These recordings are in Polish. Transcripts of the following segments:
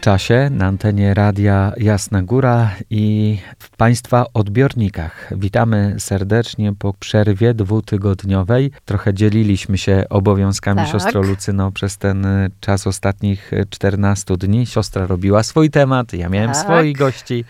czasie na antenie Radia Jasna Góra i w Państwa odbiornikach. Witamy serdecznie po przerwie dwutygodniowej. Trochę dzieliliśmy się obowiązkami Tak. siostro Lucyno przez ten y, czas ostatnich y, 14 dni. Siostra robiła swój temat, ja miałem Tak. swoich gości.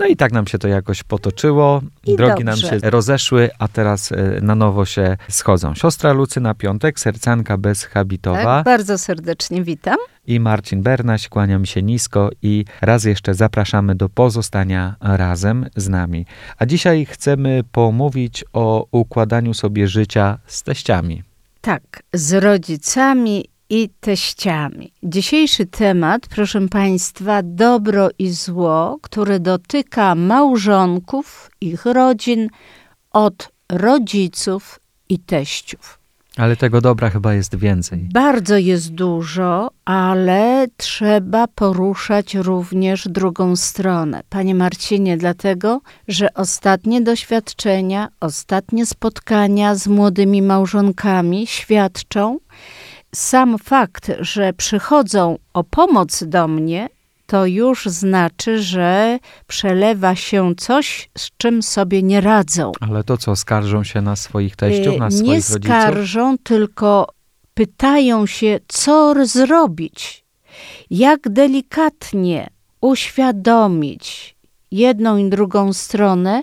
No i tak nam się to jakoś potoczyło. I Drogi dobrze. nam się rozeszły, a teraz y, na nowo się schodzą. Siostra Lucyna Piątek, sercanka bezhabitowa Tak, bardzo serdecznie witam. i Marcin Bernaś. Kłaniam się nisko i raz jeszcze zapraszamy do pozostania razem z nami. A dzisiaj chcemy pomówić o układaniu sobie życia z teściami. Tak, z rodzicami i teściami. Dzisiejszy temat, proszę Państwa, dobro i zło, które dotyka małżonków, ich rodzin, od rodziców i teściów. Ale tego dobra chyba jest więcej. Bardzo jest dużo, ale trzeba poruszać również drugą stronę. Panie Marcinie, dlatego, że ostatnie doświadczenia, ostatnie spotkania z młodymi małżonkami świadczą, sam fakt, że przychodzą o pomoc do mnie, to już znaczy, że przelewa się coś, z czym sobie nie radzą. Ale to co, skarżą się na swoich teściów, na Y, swoich nie rodziców? skarżą, tylko pytają się, co zrobić, jak delikatnie uświadomić jedną i drugą stronę,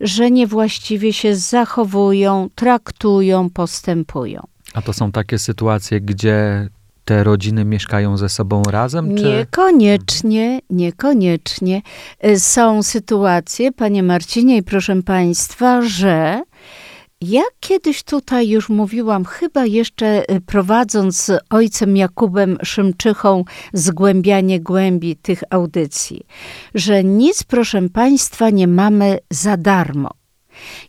że niewłaściwie się zachowują, traktują, postępują. A to są takie sytuacje, gdzie te rodziny mieszkają ze sobą razem? Czy... Niekoniecznie, niekoniecznie. Y, Są sytuacje, panie Marcinie i proszę państwa, że ja kiedyś tutaj już mówiłam, chyba jeszcze y, prowadząc z ojcem Jakubem Szymczychą zgłębianie głębi tych audycji, że nic, proszę państwa, nie mamy za darmo.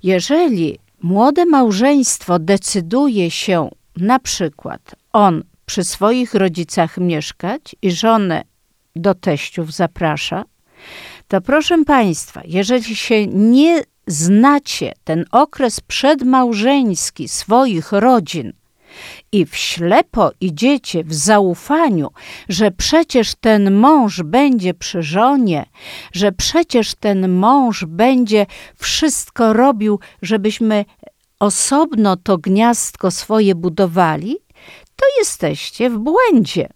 Jeżeli młode małżeństwo decyduje się na przykład on przy swoich rodzicach mieszkać i żonę do teściów zaprasza, to proszę Państwa, jeżeli się nie znacie ten okres przedmałżeński swoich rodzin i w ślepo idziecie w zaufaniu, że przecież ten mąż będzie przy żonie, że przecież ten mąż będzie wszystko robił, żebyśmy osobno to gniazdko swoje budowali, to jesteście w błędzie.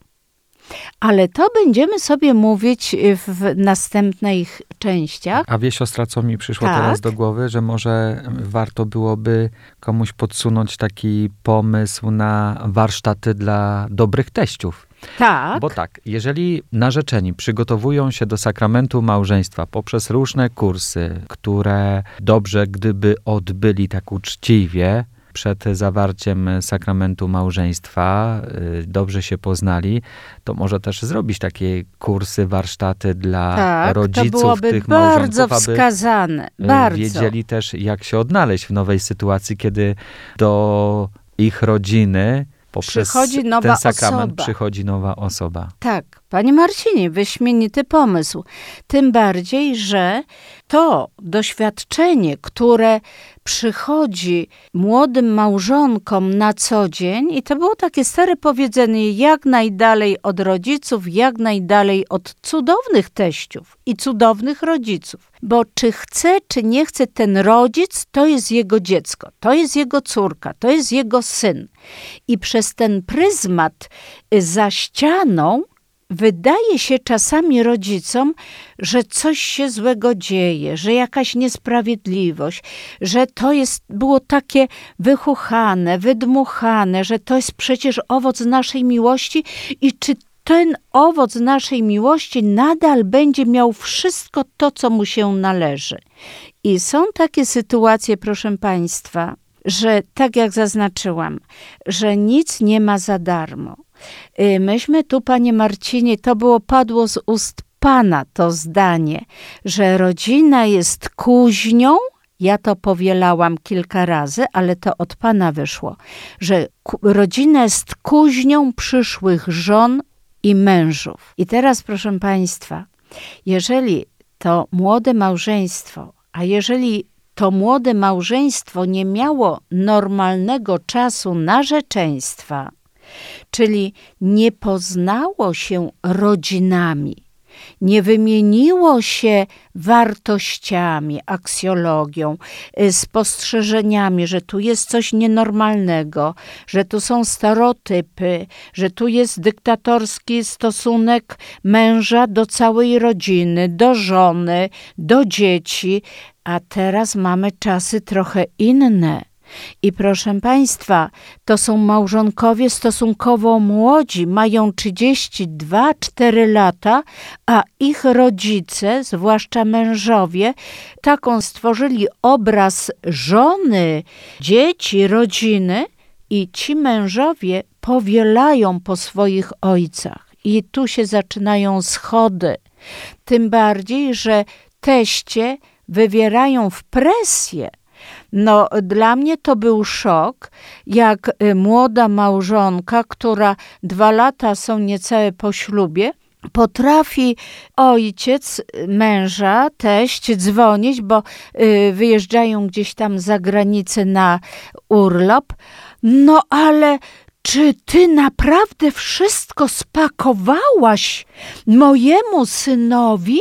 Ale to będziemy sobie mówić w następnych częściach. A wie siostra, co mi przyszło Tak. teraz do głowy, że może warto byłoby komuś podsunąć taki pomysł na warsztaty dla dobrych teściów. Tak, Bo tak, jeżeli narzeczeni przygotowują się do sakramentu małżeństwa poprzez różne kursy, które dobrze gdyby odbyli tak uczciwie przed zawarciem sakramentu małżeństwa, y, dobrze się poznali, to może też zrobić takie kursy, warsztaty dla tak, to rodziców byłoby tych bardzo wskazane. y, Bardzo. wiedzieli też, jak się odnaleźć w nowej sytuacji, kiedy do ich rodziny poprzez Przychodzi nowa ten sakrament osoba. przychodzi nowa osoba. Tak, panie Marcinie, wyśmienity pomysł. Tym bardziej, że to doświadczenie, które przychodzi młodym małżonkom na co dzień, i to było takie stare powiedzenie, jak najdalej od rodziców, jak najdalej od cudownych teściów i cudownych rodziców. Bo czy chce, czy nie chce ten rodzic, to jest jego dziecko, to jest jego córka, to jest jego syn. I przez ten pryzmat za ścianą wydaje się czasami rodzicom, że coś się złego dzieje, że jakaś niesprawiedliwość, że to jest, było takie wychuchane, wydmuchane, że to jest przecież owoc naszej miłości i czy ten owoc naszej miłości nadal będzie miał wszystko to, co mu się należy. I są takie sytuacje, proszę Państwa, że tak jak zaznaczyłam, że nic nie ma za darmo. Y, Myśmy tu, panie Marcinie, to było padło z ust Pana to zdanie, że rodzina jest kuźnią, ja to powielałam kilka razy, ale to od Pana wyszło, że rodzina jest kuźnią przyszłych żon i mężów. I teraz, proszę Państwa, jeżeli to młode małżeństwo, a jeżeli to młode małżeństwo nie miało normalnego czasu narzeczeństwa, czyli nie poznało się rodzinami, nie wymieniło się wartościami, aksjologią, y, spostrzeżeniami, że tu jest coś nienormalnego, że tu są stereotypy, że tu jest dyktatorski stosunek męża do całej rodziny, do żony, do dzieci, a teraz mamy czasy trochę inne i proszę Państwa, to są małżonkowie stosunkowo młodzi, mają 32-4 lata, a ich rodzice, zwłaszcza mężowie, taką stworzyli obraz żony, dzieci, rodziny i ci mężowie powielają po swoich ojcach. I tu się zaczynają schody. Tym bardziej, że teście wywierają w presję no, dla mnie to był szok, jak y, młoda małżonka, która dwa lata są niecałe po ślubie, potrafi ojciec męża, teść dzwonić, bo y, wyjeżdżają gdzieś tam za granicę na urlop. No ale czy ty naprawdę wszystko spakowałaś mojemu synowi?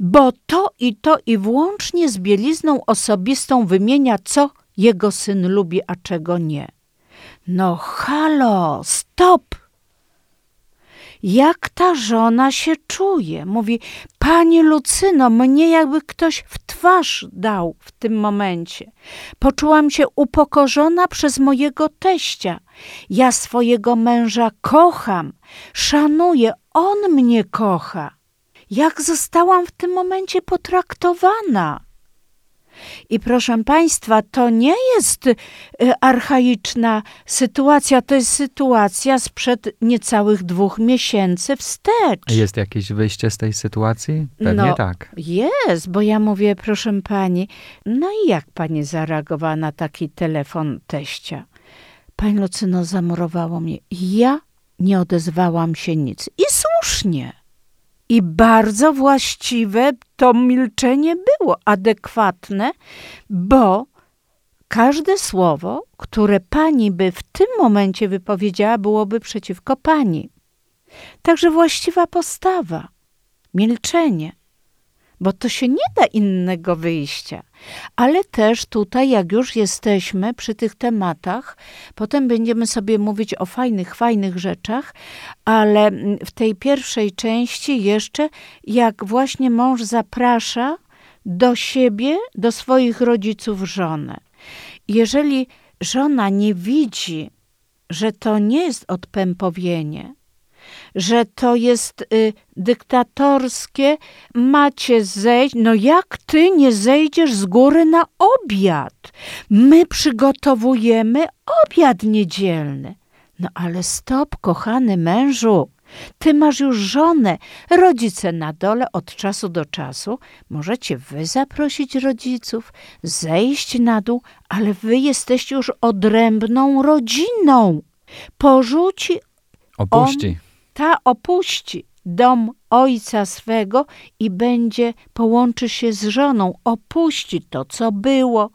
Bo to i to i włącznie z bielizną osobistą wymienia, co jego syn lubi, a czego nie. No halo, stop! jak ta żona się czuje. Mówi, Pani Lucyno, mnie jakby ktoś w twarz dał w tym momencie. Poczułam się upokorzona przez mojego teścia. Ja swojego męża kocham, szanuję, on mnie kocha. Jak zostałam w tym momencie potraktowana? I proszę Państwa, to nie jest y, archaiczna sytuacja, to jest sytuacja sprzed niecałych dwóch miesięcy wstecz. Jest jakieś wyjście z tej sytuacji? Pewnie no, tak. Jest, bo ja mówię, proszę Pani, no i jak Pani zareagowała na taki telefon teścia? Pani Lucyno zamurowało mnie. Ja nie odezwałam się nic. I słusznie. I bardzo właściwe to milczenie było, adekwatne, bo każde słowo, które pani by w tym momencie wypowiedziała, byłoby przeciwko pani. Także właściwa postawa, milczenie bo to się nie da innego wyjścia. Ale też tutaj, jak już jesteśmy przy tych tematach, potem będziemy sobie mówić o fajnych, fajnych rzeczach, ale w tej pierwszej części jeszcze, jak właśnie mąż zaprasza do siebie, do swoich rodziców żonę. Jeżeli żona nie widzi, że to nie jest odpępowienie, że to jest y, dyktatorskie, macie zejść. No jak ty nie zejdziesz z góry na obiad? My przygotowujemy obiad niedzielny. No ale stop, kochany mężu. Ty masz już żonę, rodzice na dole od czasu do czasu. Możecie wy zaprosić rodziców, zejść na dół, ale wy jesteście już odrębną rodziną. Porzuci Opuści. Ta opuści dom ojca swego i będzie, połączy się z żoną, opuści to, co było,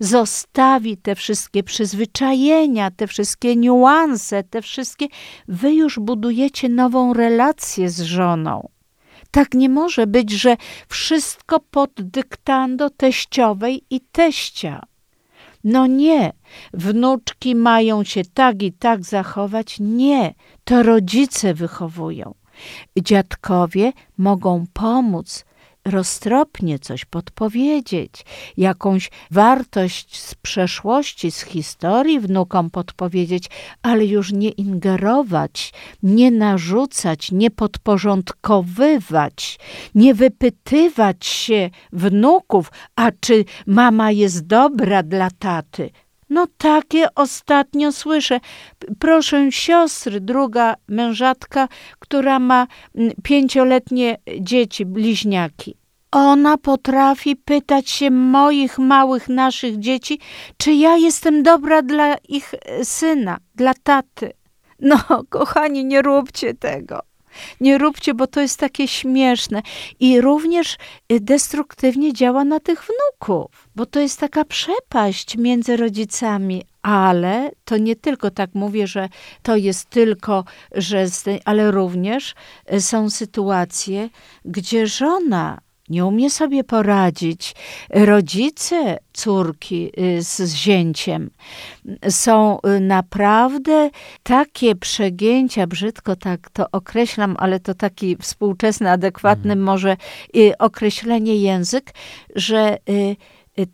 zostawi te wszystkie przyzwyczajenia, te wszystkie niuanse, te wszystkie. Wy już budujecie nową relację z żoną. Tak nie może być, że wszystko pod dyktando teściowej i teścia. No nie, wnuczki mają się tak i tak zachować. Nie, to rodzice wychowują. Dziadkowie mogą pomóc, roztropnie coś podpowiedzieć, jakąś wartość z przeszłości, z historii wnukom podpowiedzieć, ale już nie ingerować, nie narzucać, nie podporządkowywać, nie wypytywać się wnuków, a czy mama jest dobra dla taty. No takie ostatnio słyszę. Proszę siostry, druga mężatka, która ma mm, pięcioletnie dzieci, bliźniaki. Ona potrafi pytać się moich małych naszych dzieci, czy ja jestem dobra dla ich e, syna, dla taty. No, kochani, nie róbcie tego. Nie róbcie, bo to jest takie śmieszne. I również y, destruktywnie działa na tych wnuków, bo to jest taka przepaść między rodzicami. Ale to nie tylko tak mówię, że to jest tylko, że, ale również y, są sytuacje, gdzie żona nie umie sobie poradzić. Rodzice córki y, z zięciem są y, naprawdę takie przegięcia, brzydko tak to określam, ale to taki współczesny, adekwatny mhm. może y, określenie język, że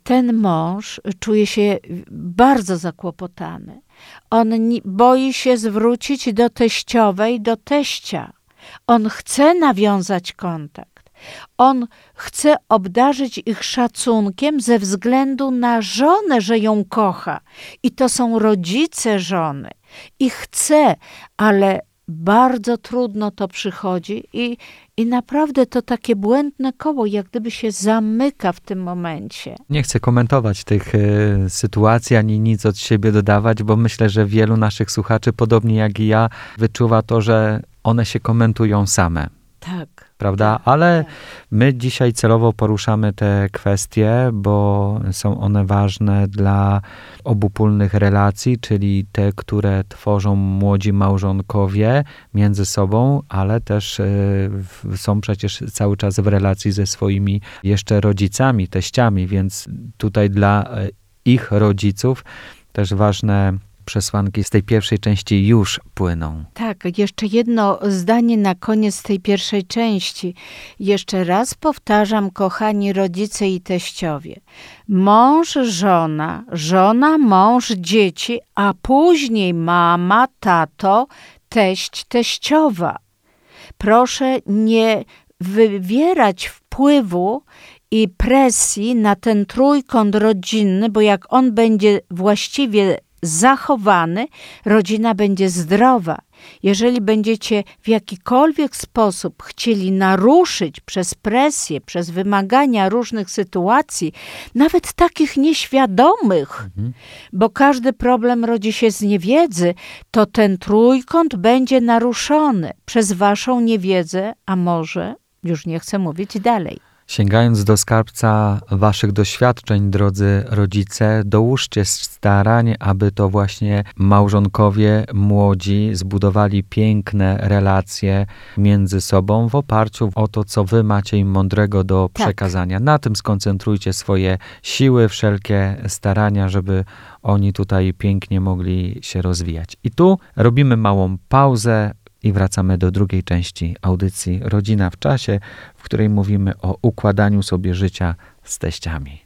ten mąż czuje się bardzo zakłopotany. On boi się zwrócić do teściowej, do teścia. On chce nawiązać kontakt on chce obdarzyć ich szacunkiem ze względu na żonę, że ją kocha. I to są rodzice żony. I chce, ale bardzo trudno to przychodzi i, i naprawdę to takie błędne koło, jak gdyby się zamyka w tym momencie. Nie chcę komentować tych y, sytuacji ani nic od siebie dodawać, bo myślę, że wielu naszych słuchaczy, podobnie jak i ja, wyczuwa to, że one się komentują same. Tak prawda? Tak, Ale tak. my dzisiaj celowo poruszamy te kwestie, bo są one ważne dla obopólnych relacji, czyli te, które tworzą młodzi małżonkowie między sobą, ale też y, są przecież cały czas w relacji ze swoimi jeszcze rodzicami, teściami, więc tutaj dla e, ich rodziców też ważne przesłanki z tej pierwszej części już płyną. Tak, jeszcze jedno zdanie na koniec tej pierwszej części. Jeszcze raz powtarzam, kochani rodzice i teściowie. Mąż, żona, żona, mąż, dzieci, a później mama, tato, teść, teściowa. Proszę nie wywierać wpływu i presji na ten trójkąt rodzinny, bo jak on będzie właściwie zachowany, rodzina będzie zdrowa. Jeżeli będziecie w jakikolwiek sposób chcieli naruszyć przez presję, przez wymagania różnych sytuacji, nawet takich nieświadomych, mhm. bo każdy problem rodzi się z niewiedzy, to ten trójkąt będzie naruszony przez waszą niewiedzę, a może, już nie chcę mówić dalej. Sięgając do skarbca waszych doświadczeń, drodzy rodzice, dołóżcie starań, aby to właśnie małżonkowie młodzi zbudowali piękne relacje między sobą w oparciu o to, co wy macie im mądrego do tak. przekazania. Na tym skoncentrujcie swoje siły, wszelkie starania, żeby oni tutaj pięknie mogli się rozwijać. I tu robimy małą pauzę, i wracamy do drugiej części audycji Rodzina w czasie, w której mówimy o układaniu sobie życia z teściami.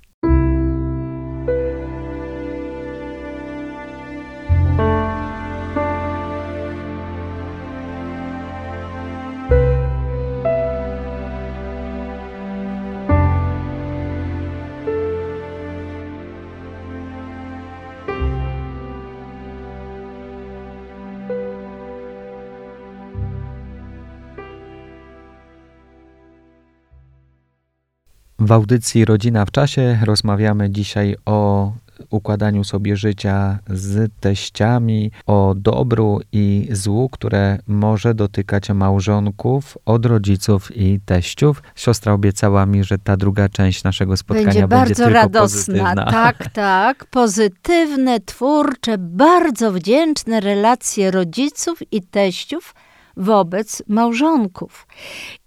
W audycji Rodzina w czasie rozmawiamy dzisiaj o układaniu sobie życia z teściami, o dobru i złu, które może dotykać małżonków od rodziców i teściów. Siostra obiecała mi, że ta druga część naszego spotkania będzie, będzie bardzo radosna. Pozytywna. Tak, tak. Pozytywne, twórcze, bardzo wdzięczne relacje rodziców i teściów wobec małżonków.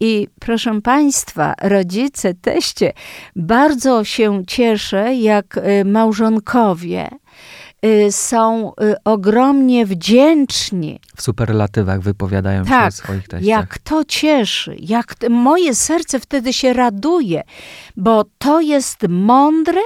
I proszę Państwa, rodzice, teście, bardzo się cieszę, jak y, małżonkowie y, są y, ogromnie wdzięczni. W superlatywach wypowiadają tak, się o swoich teściach. jak to cieszy, jak moje serce wtedy się raduje, bo to jest mądre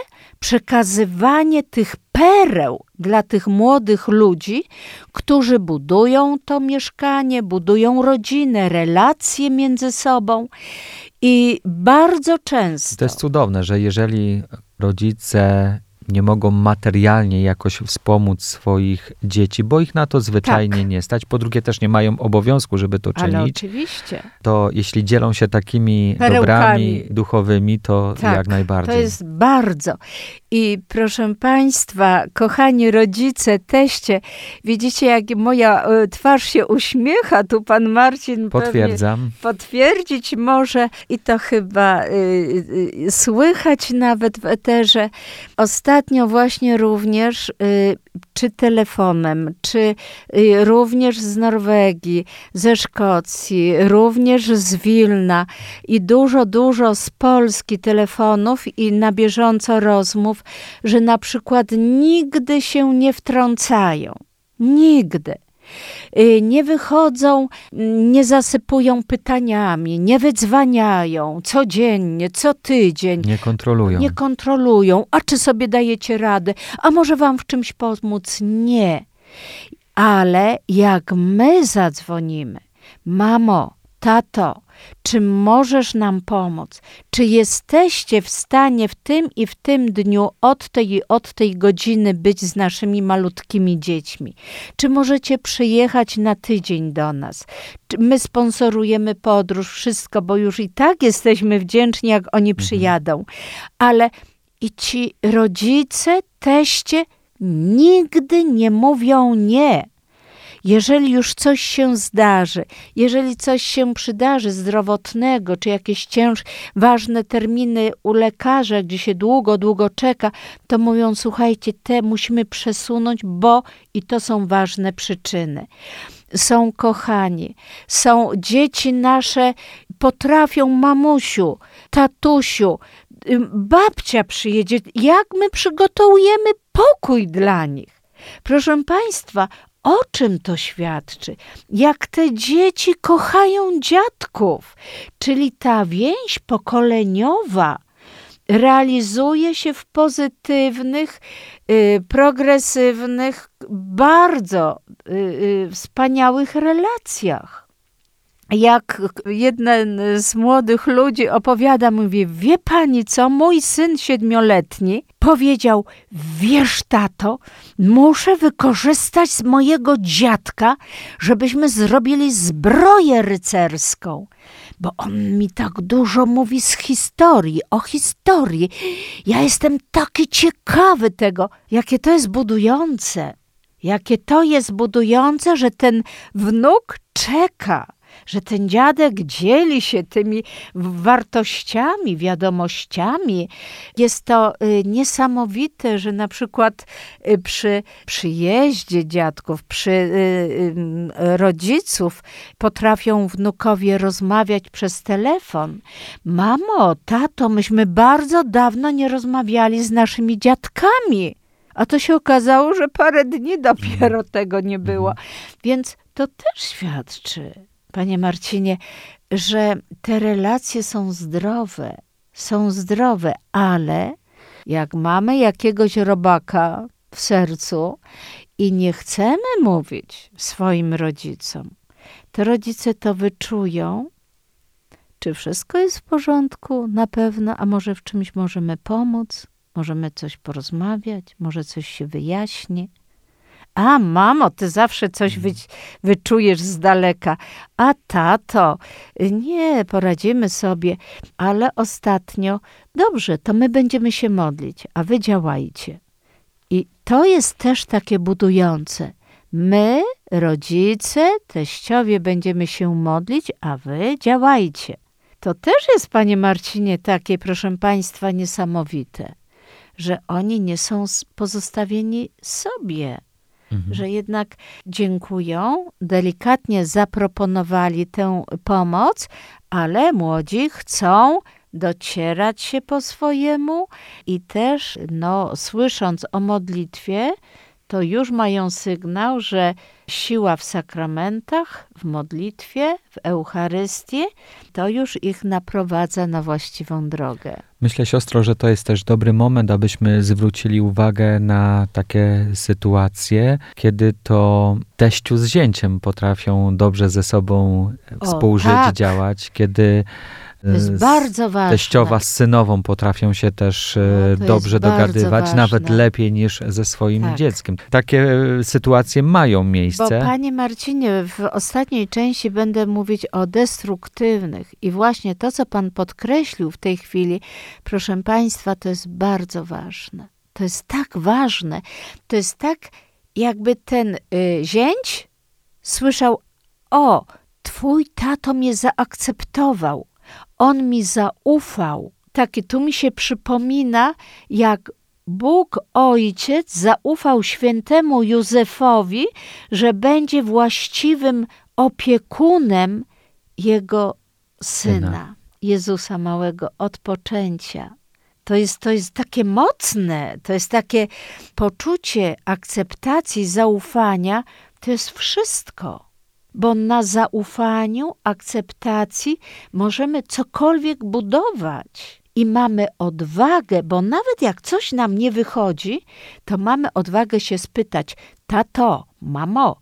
przekazywanie tych pereł dla tych młodych ludzi, którzy budują to mieszkanie, budują rodzinę, relacje między sobą. I bardzo często. To jest cudowne, że jeżeli rodzice nie mogą materialnie jakoś wspomóc swoich dzieci, bo ich na to zwyczajnie Tak. nie stać. Po drugie, też nie mają obowiązku, żeby to Ale czynić. oczywiście. To jeśli dzielą się takimi Perełkami. dobrami duchowymi, to Tak, jak najbardziej. To jest bardzo. I proszę Państwa, kochani rodzice, teście, widzicie, jak moja e, twarz się uśmiecha. Tu pan Marcin Potwierdzam. potwierdzić może i to chyba y, y, słychać nawet w eterze. Ostatnio właśnie również y, czy telefonem, czy y, również z Norwegii, ze Szkocji, również z Wilna i dużo, dużo z Polski telefonów i na bieżąco rozmów, że na przykład nigdy się nie wtrącają. Nigdy. Y, Nie wychodzą, mm, nie zasypują pytaniami, nie wydzwaniają codziennie, co tydzień. Nie kontrolują. Nie kontrolują. A czy sobie dajecie radę? A może wam w czymś pomóc? Nie. Ale jak my zadzwonimy, mamo, tato, czy możesz nam pomóc? Czy jesteście w stanie w tym i w tym dniu od tej i od tej godziny być z naszymi malutkimi dziećmi? Czy możecie przyjechać na tydzień do nas? Czy my sponsorujemy podróż, wszystko, bo już i tak jesteśmy wdzięczni, jak oni przyjadą. Ale i ci rodzice, teście nigdy nie mówią nie. Jeżeli już coś się zdarzy, jeżeli coś się przydarzy zdrowotnego, czy jakieś cięż, ważne terminy u lekarza, gdzie się długo, długo czeka, to mówią: Słuchajcie, te musimy przesunąć, bo i to są ważne przyczyny. Są kochani, są dzieci nasze, potrafią mamusiu, tatusiu, ym, babcia przyjedzie. Jak my przygotowujemy pokój dla nich? Proszę Państwa, o czym to świadczy? Jak te dzieci kochają dziadków, czyli ta więź pokoleniowa realizuje się w pozytywnych, y, progresywnych, bardzo y, y, wspaniałych relacjach. Jak jeden z młodych ludzi opowiada, mówi, wie pani co, mój syn siedmioletni powiedział, wiesz tato, muszę wykorzystać z mojego dziadka, żebyśmy zrobili zbroję rycerską. Bo on mi tak dużo mówi z historii, o historii. Ja jestem taki ciekawy tego, jakie to jest budujące. Jakie to jest budujące, że ten wnuk czeka, że ten dziadek dzieli się tymi wartościami, wiadomościami. Jest to y, niesamowite, że na przykład y, przy przyjeździe dziadków, przy y, rodziców potrafią wnukowie rozmawiać przez telefon. Mamo, tato, myśmy bardzo dawno nie rozmawiali z naszymi dziadkami. A to się okazało, że parę dni dopiero tego nie było. Więc to też świadczy, panie Marcinie, że te relacje są zdrowe. Są zdrowe, ale jak mamy jakiegoś robaka w sercu i nie chcemy mówić swoim rodzicom, to rodzice to wyczują, czy wszystko jest w porządku, na pewno, a może w czymś możemy pomóc, możemy coś porozmawiać, może coś się wyjaśni. A mamo, ty zawsze coś wy, wyczujesz z daleka. A tato, nie, poradzimy sobie, ale ostatnio, dobrze, to my będziemy się modlić, a wy działajcie. I to jest też takie budujące. My, rodzice, teściowie, będziemy się modlić, a wy działajcie. To też jest, panie Marcinie, takie, proszę państwa, niesamowite, że oni nie są pozostawieni sobie Mhm. że jednak dziękują, delikatnie zaproponowali tę pomoc, ale młodzi chcą docierać się po swojemu i też, no, słysząc o modlitwie, to już mają sygnał, że siła w sakramentach, w modlitwie, w Eucharystii, to już ich naprowadza na właściwą drogę. Myślę, siostro, że to jest też dobry moment, abyśmy zwrócili uwagę na takie sytuacje, kiedy to teściu z zięciem potrafią dobrze ze sobą O, współżyć, tak. działać, kiedy To jest bardzo ważne. Teściowa z synową potrafią się też e, No, dobrze dogadywać, ważne. nawet lepiej niż ze swoim Tak. dzieckiem. Takie e, sytuacje mają Bo miejsce. panie Marcinie, w ostatniej części będę mówić o destruktywnych i właśnie to, co pan podkreślił w tej chwili, proszę państwa, to jest bardzo ważne. To jest tak ważne. To jest tak, jakby ten y, zięć słyszał: O, twój tato mnie zaakceptował, on mi zaufał. Takie tu mi się przypomina, jak Bóg Ojciec zaufał świętemu Józefowi, że będzie właściwym opiekunem jego syna, Syna. Jezusa Małego od poczęcia. To jest, to jest takie mocne, to jest takie poczucie akceptacji, zaufania, to jest wszystko. Bo na zaufaniu, akceptacji możemy cokolwiek budować. I mamy odwagę, bo nawet jak coś nam nie wychodzi, to mamy odwagę się spytać: Tato, mamo,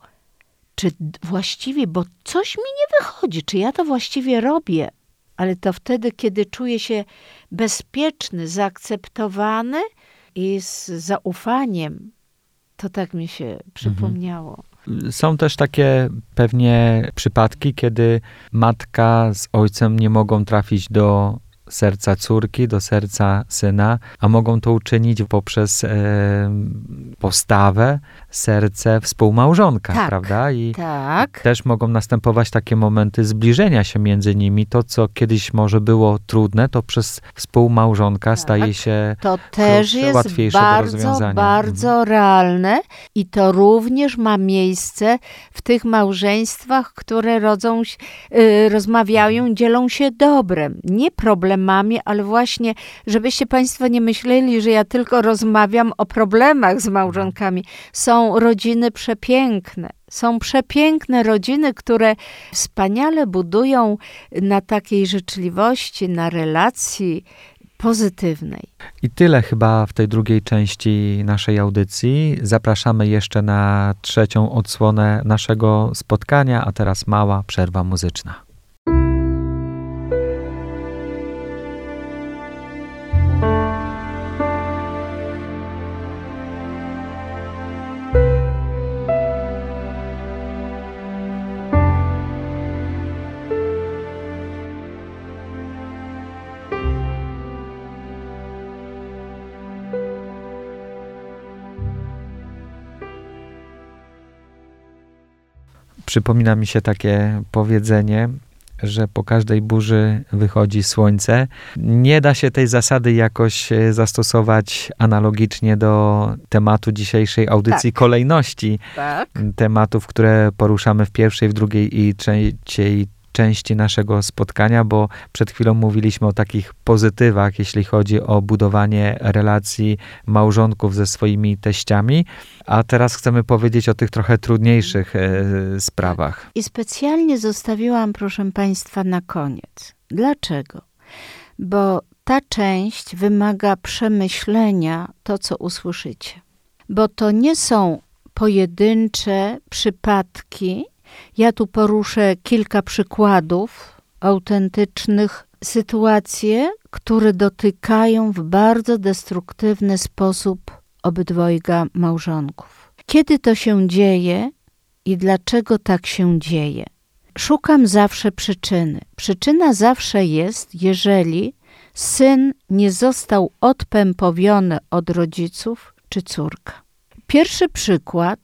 czy właściwie, bo coś mi nie wychodzi, czy ja to właściwie robię? Ale to wtedy, kiedy czuję się bezpieczny, zaakceptowany i z zaufaniem, to tak mi się przypomniało. Są też takie pewnie przypadki, kiedy matka z ojcem nie mogą trafić do serca córki, do serca syna, a mogą to uczynić poprzez e, postawę, serce współmałżonka, Tak. prawda? I Tak. też mogą następować takie momenty zbliżenia się między nimi. To, co kiedyś może było trudne, to przez współmałżonka Tak. staje się To też krótsze, jest łatwiejsze do bardzo, rozwiązania. bardzo realne i to również ma miejsce w tych małżeństwach, które rodzą, się- y, rozmawiają, dzielą się dobrem, nie problemami, ale właśnie, żebyście Państwo nie myśleli, że ja tylko rozmawiam o problemach z małżonkami. Są rodziny przepiękne. Są przepiękne rodziny, które wspaniale budują na takiej życzliwości, na relacji pozytywnej. I tyle chyba w tej drugiej części naszej audycji. Zapraszamy jeszcze na trzecią odsłonę naszego spotkania, a teraz mała przerwa muzyczna. Przypomina mi się takie powiedzenie, że po każdej burzy wychodzi słońce. Nie da się tej zasady jakoś e, zastosować analogicznie do tematu dzisiejszej audycji Tak. kolejności Tak. tematów, które poruszamy w pierwszej, w drugiej i trzeciej części naszego spotkania, bo przed chwilą mówiliśmy o takich pozytywach, jeśli chodzi o budowanie relacji małżonków ze swoimi teściami, a teraz chcemy powiedzieć o tych trochę trudniejszych e, sprawach. I specjalnie zostawiłam, proszę Państwa, na koniec. Dlaczego? Bo ta część wymaga przemyślenia to, co usłyszycie. Bo to nie są pojedyncze przypadki. Ja tu poruszę kilka przykładów autentycznych sytuacje, które dotykają w bardzo destruktywny sposób obydwojga małżonków. Kiedy to się dzieje i dlaczego tak się dzieje? Szukam zawsze przyczyny. Przyczyna zawsze jest, jeżeli syn nie został odpępowiony od rodziców czy córka. Pierwszy przykład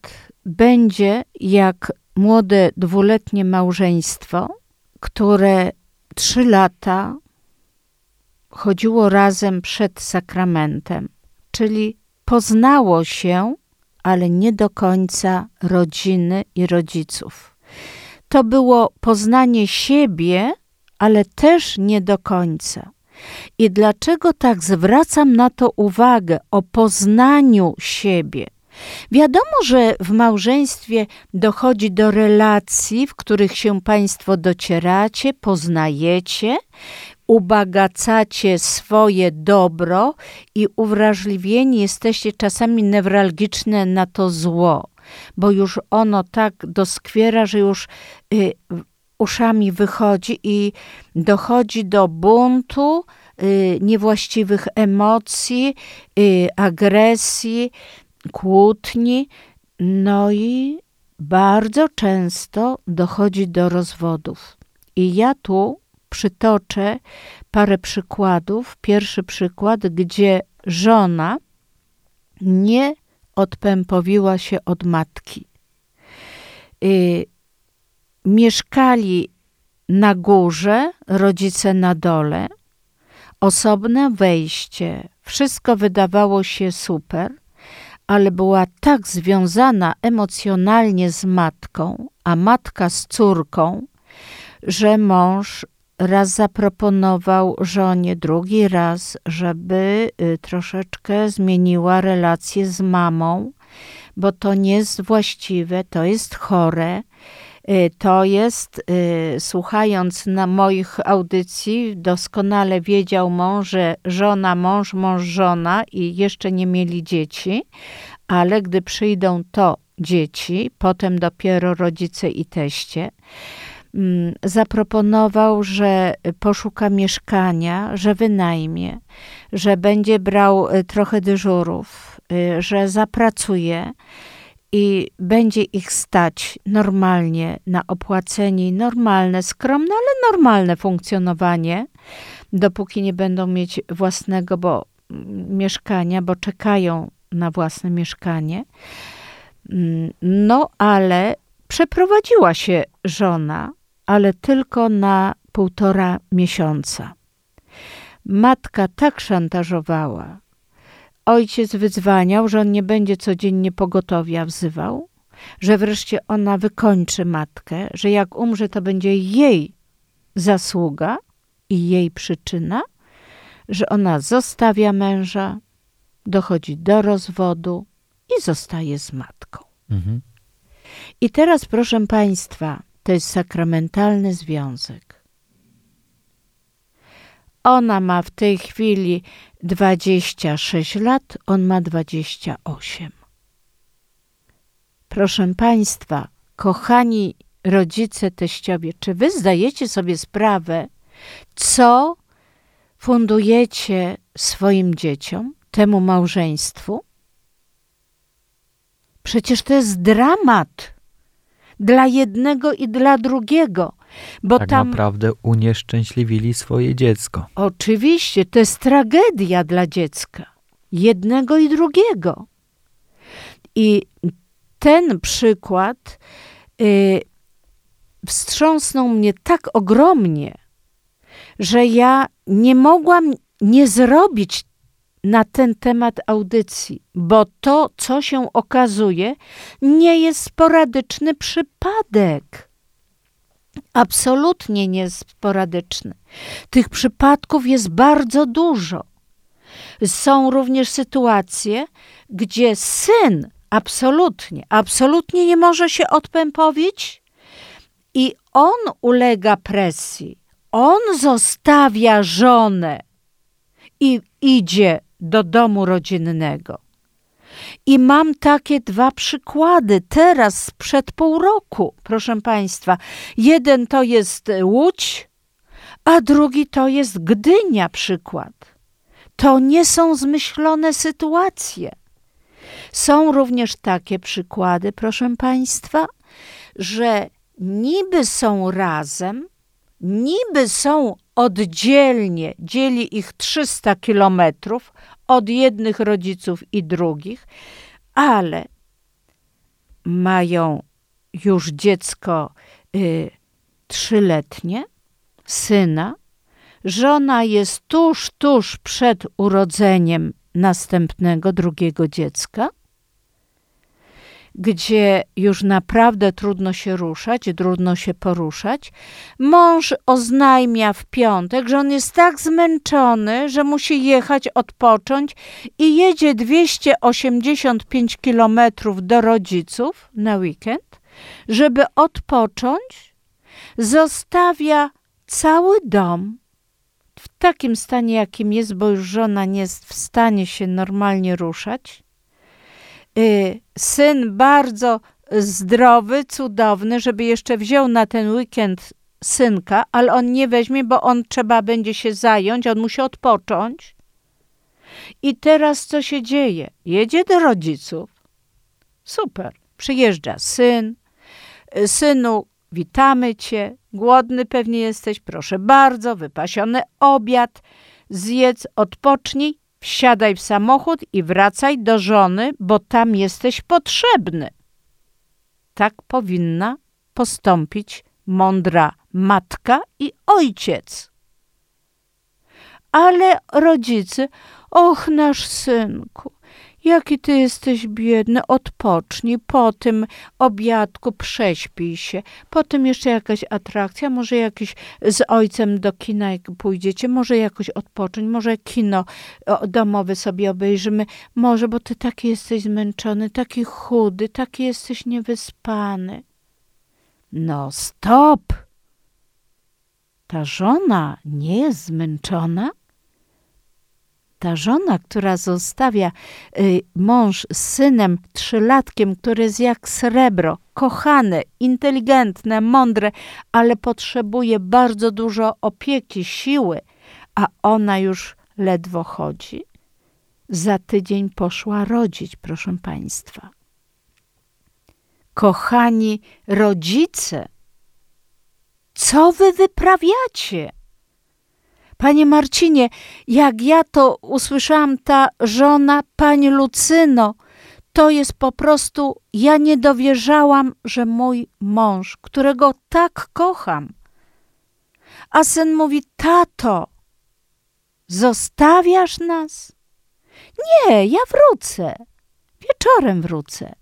będzie jak młode dwuletnie małżeństwo, które trzy lata chodziło razem przed sakramentem, czyli poznało się, ale nie do końca rodziny i rodziców. To było poznanie siebie, ale też nie do końca. I dlaczego tak zwracam na to uwagę o poznaniu siebie? Wiadomo, że w małżeństwie dochodzi do relacji, w których się Państwo docieracie, poznajecie, ubagacacie swoje dobro i uwrażliwieni jesteście czasami newralgiczne na to zło, bo już ono tak doskwiera, że już y, uszami wychodzi i dochodzi do buntu, y, niewłaściwych emocji, y, agresji, kłótni, no i bardzo często dochodzi do rozwodów. I ja tu przytoczę parę przykładów. Pierwszy przykład, gdzie żona nie odpępowiła się od matki. Y, mieszkali na górze, rodzice na dole, osobne wejście, wszystko wydawało się super, ale była tak związana emocjonalnie z matką, a matka z córką, że mąż raz zaproponował żonie, drugi raz, żeby y, troszeczkę zmieniła relację z mamą, bo to nie jest właściwe, to jest chore. Y, to jest, y, słuchając na moich audycji, doskonale wiedział mąż, że żona, mąż, mąż, żona i jeszcze nie mieli dzieci, ale gdy przyjdą to dzieci, potem dopiero rodzice i teście, mm, zaproponował, że poszuka mieszkania, że wynajmie, że będzie brał y, trochę dyżurów, że zapracuje i będzie ich stać normalnie na opłacenie normalne, skromne, ale normalne funkcjonowanie, dopóki nie będą mieć własnego bo, mm, mieszkania, bo czekają na własne mieszkanie. Mm, no, ale przeprowadziła się żona, ale tylko na półtora miesiąca. Matka tak szantażowała, ojciec wyzwaniał, że on nie będzie codziennie pogotowia wzywał, że wreszcie ona wykończy matkę, że jak umrze, to będzie jej zasługa i jej przyczyna, że ona zostawia męża, dochodzi do rozwodu i zostaje z matką. Mhm. I teraz, proszę Państwa, to jest sakramentalny związek. Ona ma w tej chwili 26 lat, on ma 28. Proszę Państwa, kochani rodzice, teściowie, czy Wy zdajecie sobie sprawę, co fundujecie swoim dzieciom, temu małżeństwu? Przecież to jest dramat dla jednego i dla drugiego. Bo tak tam, naprawdę unieszczęśliwili swoje dziecko. Oczywiście, to jest tragedia dla dziecka. Jednego i drugiego. I ten przykład y, wstrząsnął mnie tak ogromnie, że ja nie mogłam nie zrobić na ten temat audycji, bo to, co się okazuje, nie jest sporadyczny przypadek. Absolutnie nie sporadyczny. Tych przypadków jest bardzo dużo. Są również sytuacje, gdzie syn absolutnie, absolutnie nie może się odpępowić i on ulega presji. On zostawia żonę i idzie do domu rodzinnego. I mam takie dwa przykłady teraz, sprzed pół roku, proszę Państwa. Jeden to jest Łódź, a drugi to jest Gdynia przykład. To nie są zmyślone sytuacje. Są również takie przykłady, proszę Państwa, że niby są razem, niby są oddzielnie, dzieli ich 300 kilometrów od jednych rodziców i drugich, ale mają już dziecko y, trzyletnie, syna. Żona jest tuż, tuż przed urodzeniem następnego, drugiego dziecka gdzie już naprawdę trudno się ruszać, trudno się poruszać. Mąż oznajmia w piątek, że on jest tak zmęczony, że musi jechać odpocząć i jedzie 285 kilometrów do rodziców na weekend, żeby odpocząć. Zostawia cały dom w takim stanie, jakim jest, bo już żona nie jest w stanie się normalnie ruszać syn bardzo zdrowy, cudowny, żeby jeszcze wziął na ten weekend synka, ale on nie weźmie, bo on trzeba będzie się zająć, on musi odpocząć. I teraz co się dzieje? Jedzie do rodziców. Super. Przyjeżdża syn. Synu, witamy cię. Głodny pewnie jesteś. Proszę bardzo, wypasiony obiad. Zjedz, odpocznij, wsiadaj w samochód i wracaj do żony, bo tam jesteś potrzebny. Tak powinna postąpić mądra matka i ojciec. Ale rodzice, och nasz synku, jaki ty jesteś biedny, odpocznij, po tym obiadku prześpij się, potem jeszcze jakaś atrakcja, może jakiś z ojcem do kina jak pójdziecie, może jakoś odpocząć, może kino domowe sobie obejrzymy, może, bo ty taki jesteś zmęczony, taki chudy, taki jesteś niewyspany. No stop! Ta żona nie jest zmęczona? Ta żona, która zostawia y, mąż z synem trzylatkiem, który jest jak srebro, kochane, inteligentne, mądre, ale potrzebuje bardzo dużo opieki, siły, a ona już ledwo chodzi. Za tydzień poszła rodzić, proszę Państwa. Kochani rodzice, co wy wyprawiacie? Panie Marcinie, jak ja to usłyszałam, ta żona, pani Lucyno, to jest po prostu, ja nie dowierzałam, że mój mąż, którego tak kocham. A syn mówi, tato, zostawiasz nas? Nie, ja wrócę. Wieczorem wrócę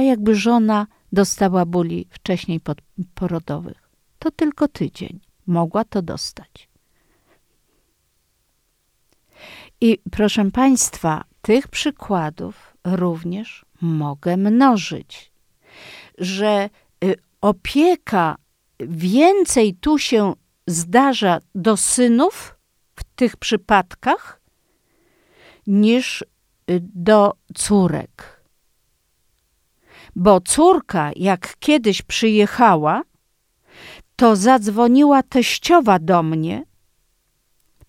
a jakby żona dostała bóli wcześniej porodowych. To tylko tydzień mogła to dostać. I proszę Państwa, tych przykładów również mogę mnożyć, że y, opieka więcej tu się zdarza do synów w tych przypadkach niż y, do córek. Bo córka, jak kiedyś przyjechała, to zadzwoniła teściowa do mnie,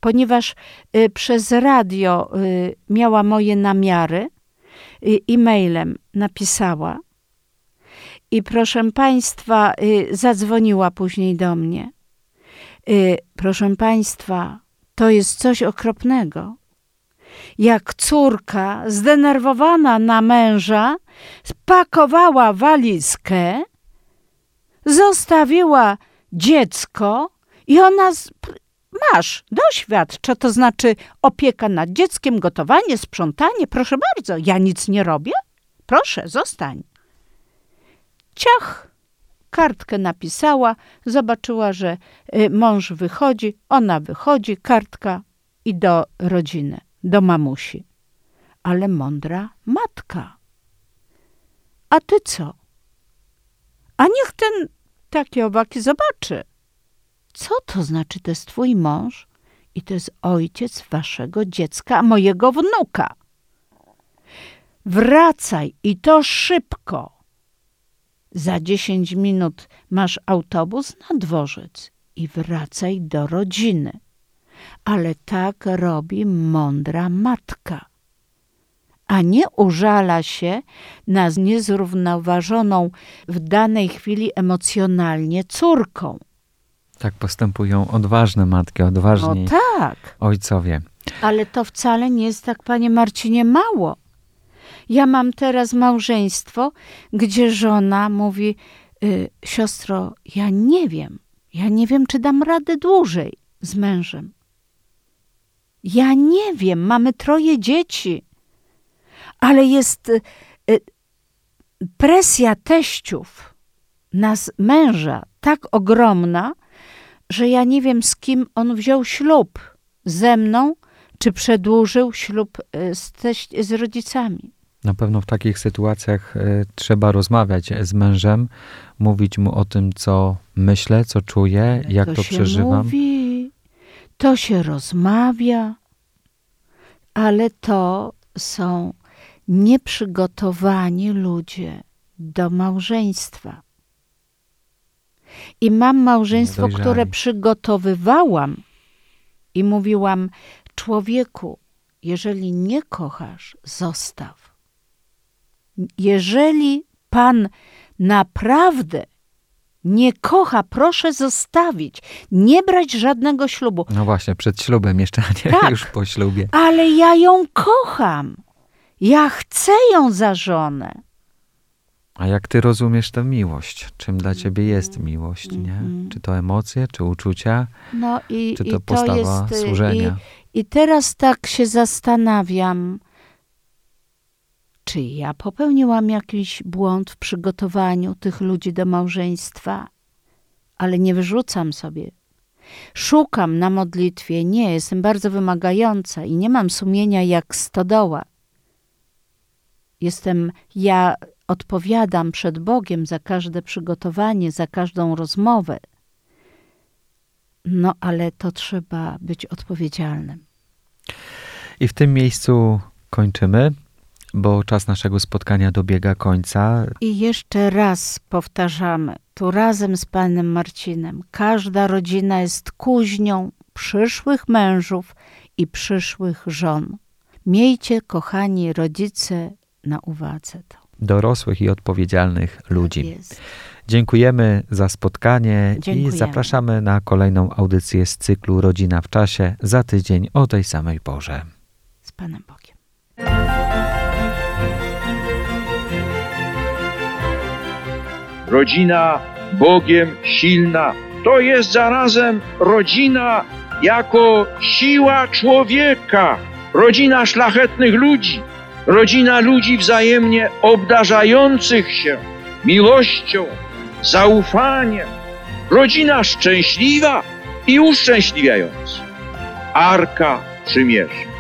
ponieważ y, przez radio y, miała moje namiary, y, e-mailem napisała. I proszę Państwa, zadzwoniła później do mnie. Proszę Państwa, to jest coś okropnego jak córka, zdenerwowana na męża, spakowała walizkę, zostawiła dziecko i ona. Masz, doświadcz, co to znaczy opieka nad dzieckiem, gotowanie, sprzątanie. Proszę bardzo, ja nic nie robię? Proszę, zostań. Ciach! Kartkę napisała, zobaczyła, że y, mąż wychodzi, ona wychodzi, kartka i do rodziny do mamusi. Ale mądra matka. A ty co? A niech ten takie owaki zobaczy. Co to znaczy, to jest twój mąż i to jest ojciec waszego dziecka, mojego wnuka. Wracaj i to szybko. Za dziesięć minut masz autobus na dworzec i wracaj do rodziny ale tak robi mądra matka. A nie użala się na niezrównoważoną w danej chwili emocjonalnie córką. Tak postępują odważne matki, odważni no tak. ojcowie. Ale to wcale nie jest tak, panie Marcinie, mało. Ja mam teraz małżeństwo, gdzie żona mówi: y, Siostro, ja nie wiem, ja nie wiem, czy dam radę dłużej z mężem. Ja nie wiem, mamy troje dzieci, ale jest y, y, presja teściów na męża tak ogromna, że ja nie wiem, z kim on wziął ślub. Ze mną, czy przedłużył ślub y, z, teś, z rodzicami. Na pewno w takich sytuacjach y, trzeba rozmawiać z mężem, mówić mu o tym, co myślę, co czuję, jak to, to przeżywam. Mówi, to się rozmawia, ale to są nieprzygotowani ludzie do małżeństwa. I mam małżeństwo, które przygotowywałam i mówiłam: Człowieku, jeżeli nie kochasz, zostaw. Jeżeli Pan naprawdę nie kocha, proszę zostawić. Nie brać żadnego ślubu. No właśnie, przed ślubem jeszcze, a nie Tak. już po ślubie. Ale ja ją kocham. Ja chcę ją za żonę. A jak ty rozumiesz tę miłość? Czym dla ciebie jest miłość, nie? Mhm. Czy to emocje, czy uczucia, No i, czy i to postawa jest, y, służenia? I, I teraz tak się zastanawiam, czy ja popełniłam jakiś błąd w przygotowaniu tych ludzi do małżeństwa, ale nie wyrzucam sobie. Szukam na modlitwie, nie, jestem bardzo wymagająca i nie mam sumienia jak stodoła. Jestem, ja odpowiadam przed Bogiem za każde przygotowanie, za każdą rozmowę. No, ale to trzeba być odpowiedzialnym. I w tym miejscu kończymy, bo czas naszego spotkania dobiega końca. I jeszcze raz powtarzamy, tu razem z panem Marcinem, każda rodzina jest kuźnią przyszłych mężów i przyszłych żon. Miejcie, kochani rodzice, na uwadze to. Dorosłych i odpowiedzialnych ludzi. Tak. Dziękujemy za spotkanie i Dziękujemy. zapraszamy na kolejną audycję z cyklu Rodzina w czasie za tydzień o tej samej porze. Z panem Bogiem. rodzina Bogiem silna. To jest zarazem rodzina jako siła człowieka, rodzina szlachetnych ludzi, rodzina ludzi wzajemnie obdarzających się miłością, zaufaniem, rodzina szczęśliwa i uszczęśliwiająca. Arka Przymierza.